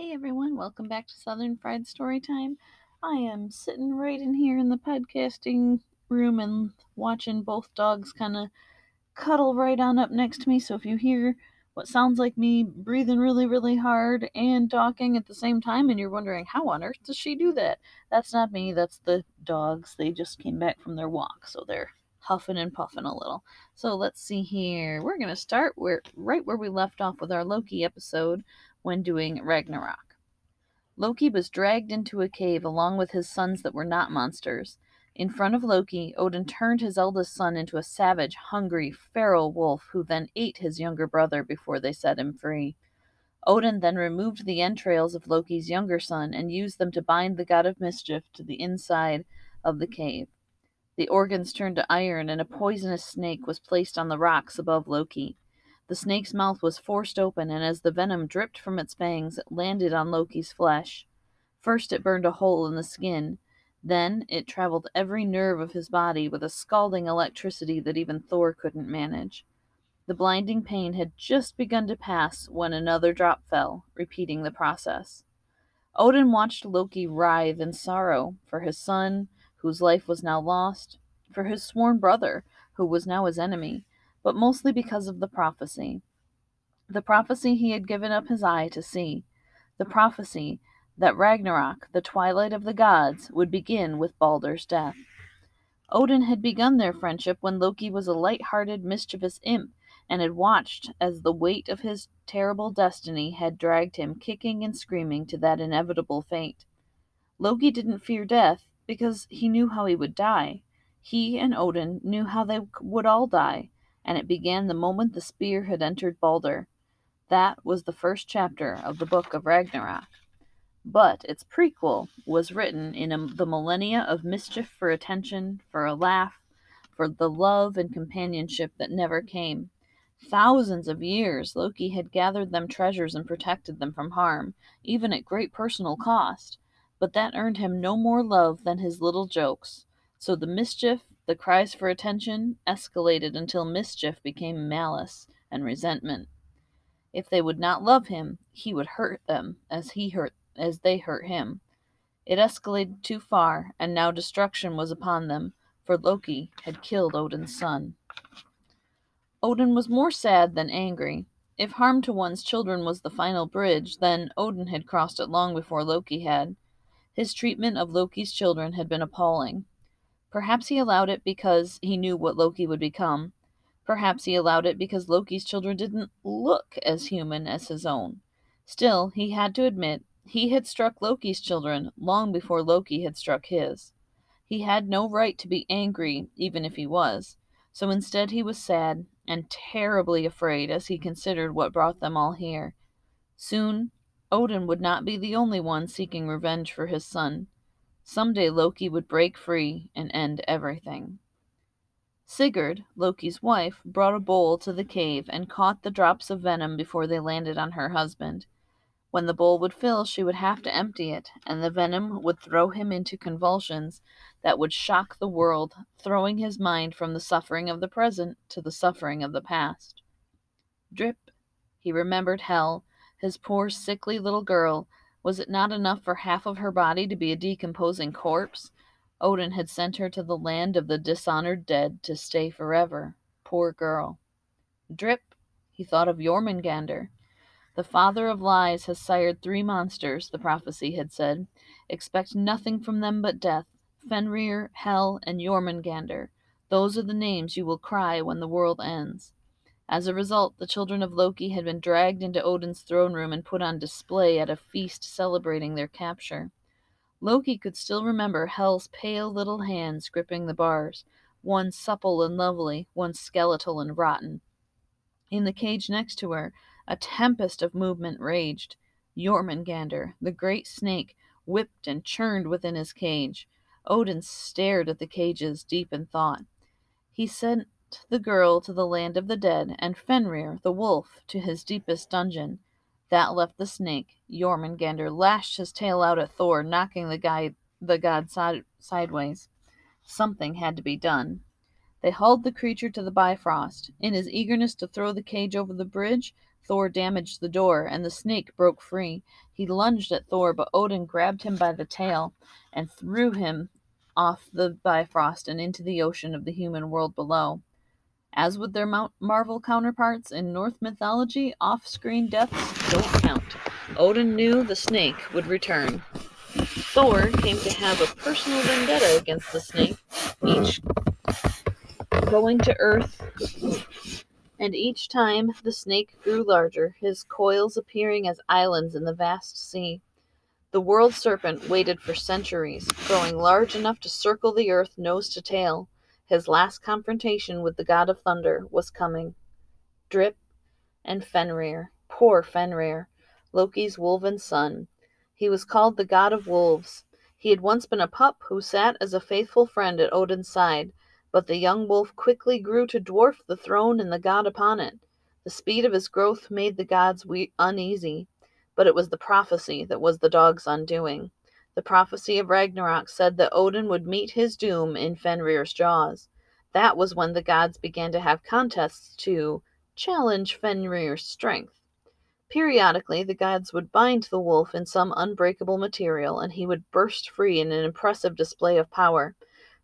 Hey everyone, welcome back to Southern Fried Storytime. I am sitting right in here in the podcasting room and watching both dogs kind of cuddle right on up next to me. So if you hear what sounds like me breathing really, really hard and talking at the same time, and you're wondering how on earth does she do that? That's not me, that's the dogs. They just came back from their walk, so they're huffing and puffing a little. So let's see here. We're going to start where right where we left off with our Loki episode when doing Ragnarok. Loki was dragged into a cave along with his sons that were not monsters. In front of Loki, Odin turned his eldest son into a savage, hungry, feral wolf who then ate his younger brother before they set him free. Odin then removed the entrails of Loki's younger son and used them to bind the god of mischief to the inside of the cave. The organs turned to iron, and a poisonous snake was placed on the rocks above Loki. The snake's mouth was forced open, and as the venom dripped from its fangs, it landed on Loki's flesh. First, it burned a hole in the skin. Then, it traveled every nerve of his body with a scalding electricity that even Thor couldn't manage. The blinding pain had just begun to pass when another drop fell, repeating the process. Odin watched Loki writhe in sorrow for his son, whose life was now lost, for his sworn brother, who was now his enemy, but mostly because of the prophecy. The prophecy he had given up his eye to see. The prophecy that Ragnarok, the twilight of the gods, would begin with Balder's death. Odin had begun their friendship when Loki was a light-hearted, mischievous imp, and had watched as the weight of his terrible destiny had dragged him kicking and screaming to that inevitable fate. Loki didn't fear death because he knew how he would die. He and Odin knew how they would all die, and it began the moment the spear had entered Balder. That was the first chapter of the book of Ragnarok. But its prequel was written in a, the millennia of mischief for attention, for a laugh, for the love and companionship that never came. Thousands of years Loki had gathered them treasures and protected them from harm, even at great personal cost but that earned him no more love than his little jokes. So the mischief, the cries for attention, escalated until mischief became malice and resentment. If they would not love him, he would hurt them as he hurt as they hurt him. It escalated too far, and now destruction was upon them, for Loki had killed Odin's son. Odin was more sad than angry. If harm to one's children was the final bridge, then Odin had crossed it long before Loki had. His treatment of Loki's children had been appalling. Perhaps he allowed it because he knew what Loki would become. Perhaps he allowed it because Loki's children didn't look as human as his own. Still, he had to admit he had struck Loki's children long before Loki had struck his. He had no right to be angry, even if he was. So instead, he was sad and terribly afraid as he considered what brought them all here. Soon, Odin would not be the only one seeking revenge for his son. Someday Loki would break free and end everything. Sigyn, Loki's wife, brought a bowl to the cave and caught the drops of venom before they landed on her husband. When the bowl would fill, she would have to empty it, and the venom would throw him into convulsions that would shock the world, throwing his mind from the suffering of the present to the suffering of the past. Drip. He remembered Hel his poor, sickly little girl. Was it not enough for half of her body to be a decomposing corpse? Odin had sent her to the land of the dishonored dead to stay forever. Poor girl. Drip, he thought of Jormungandr. The father of lies has sired three monsters, the prophecy had said. Expect nothing from them but death. Fenrir, Hel, and Jormungandr. Those are the names you will cry when the world ends. As a result, the children of Loki had been dragged into Odin's throne room and put on display at a feast celebrating their capture. Loki could still remember Hel's pale little hands gripping the bars, one supple and lovely, one skeletal and rotten. In the cage next to her, a tempest of movement raged. Jormungandr, the great snake, whipped and churned within his cage. Odin stared at the cages, deep in thought. He sent the girl to the land of the dead, and Fenrir, the wolf, to his deepest dungeon. That left the snake. Jormungandr lashed his tail out at Thor, knocking the, guy, the god side, sideways. Something had to be done. They hauled the creature to the Bifrost. In his eagerness to throw the cage over the bridge, Thor damaged the door, and the snake broke free. He lunged at Thor, but Odin grabbed him by the tail and threw him off the Bifrost and into the ocean of the human world below. As with their Marvel counterparts in Norse mythology, off screen deaths don't count. Odin knew the snake would return. Thor came to have a personal vendetta against the snake, each going to Earth, and each time the snake grew larger, his coils appearing as islands in the vast sea. The world serpent waited for centuries, growing large enough to circle the earth nose to tail. His last confrontation with the god of thunder was coming. Drip and Fenrir. Poor Fenrir, Loki's wolven son. He was called the god of wolves. He had once been a pup who sat as a faithful friend at Odin's side, but the young wolf quickly grew to dwarf the throne and the god upon it. The speed of his growth made the gods we- uneasy. But it was the prophecy that was the dog's undoing. The prophecy of Ragnarok said that Odin would meet his doom in Fenrir's jaws. That was when the gods began to have contests to challenge Fenrir's strength. Periodically, the gods would bind the wolf in some unbreakable material, and he would burst free in an impressive display of power.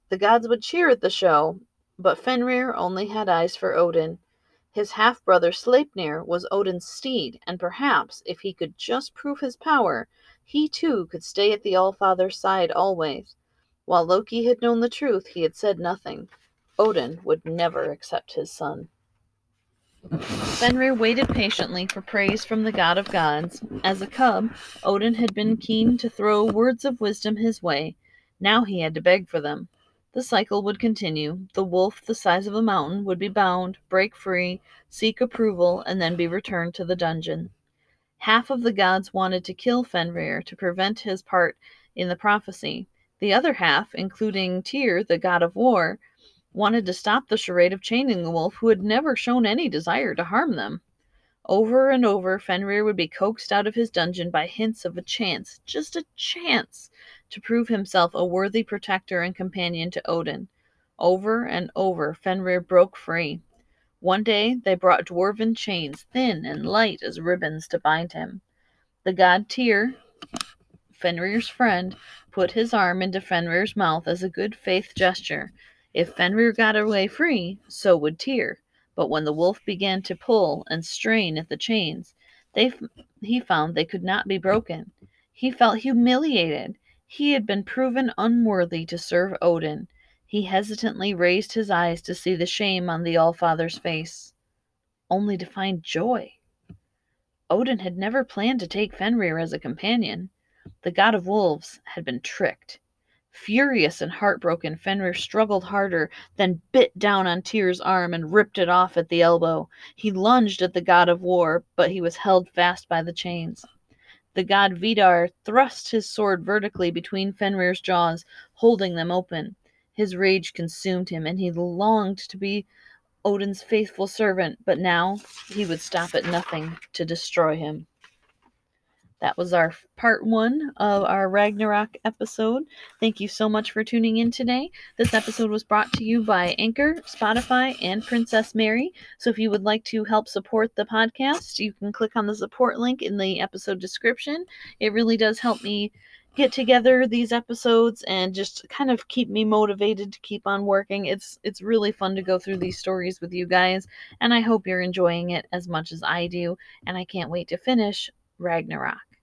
The gods would cheer at the show, but Fenrir only had eyes for Odin. His half brother Sleipnir was Odin's steed, and perhaps, if he could just prove his power, he too could stay at the Allfather's side always. While Loki had known the truth, he had said nothing. Odin would never accept his son. Fenrir waited patiently for praise from the god of gods. As a cub, Odin had been keen to throw words of wisdom his way. Now he had to beg for them. The cycle would continue. The wolf, the size of a mountain, would be bound, break free, seek approval, and then be returned to the dungeon. Half of the gods wanted to kill Fenrir to prevent his part in the prophecy. The other half, including Tyr, the god of war, wanted to stop the charade of chaining the wolf, who had never shown any desire to harm them. Over and over, Fenrir would be coaxed out of his dungeon by hints of a chance, just a chance, to prove himself a worthy protector and companion to Odin. Over and over Fenrir broke free. One day they brought dwarven chains, thin and light as ribbons, to bind him. The god Tyr, Fenrir's friend, put his arm into Fenrir's mouth as a good faith gesture. If Fenrir got away free, so would Tyr. But when the wolf began to pull and strain at the chains, they, he found they could not be broken. He felt humiliated. He had been proven unworthy to serve Odin. He hesitantly raised his eyes to see the shame on the Allfather's face, only to find joy. Odin had never planned to take Fenrir as a companion. The god of wolves had been tricked. Furious and heartbroken, Fenrir struggled harder, then bit down on Tyr's arm and ripped it off at the elbow. He lunged at the god of war, but he was held fast by the chains. The god Vidar thrust his sword vertically between Fenrir's jaws, holding them open. His rage consumed him, and he longed to be Odin's faithful servant, but now he would stop at nothing to destroy him. That was our part one of our Ragnarok episode. Thank you so much for tuning in today. This episode was brought to you by Anchor, Spotify, and Princess Mary. So if you would like to help support the podcast, you can click on the support link in the episode description. It really does help me get together these episodes and just kind of keep me motivated to keep on working. It's it's really fun to go through these stories with you guys and I hope you're enjoying it as much as I do and I can't wait to finish Ragnarok.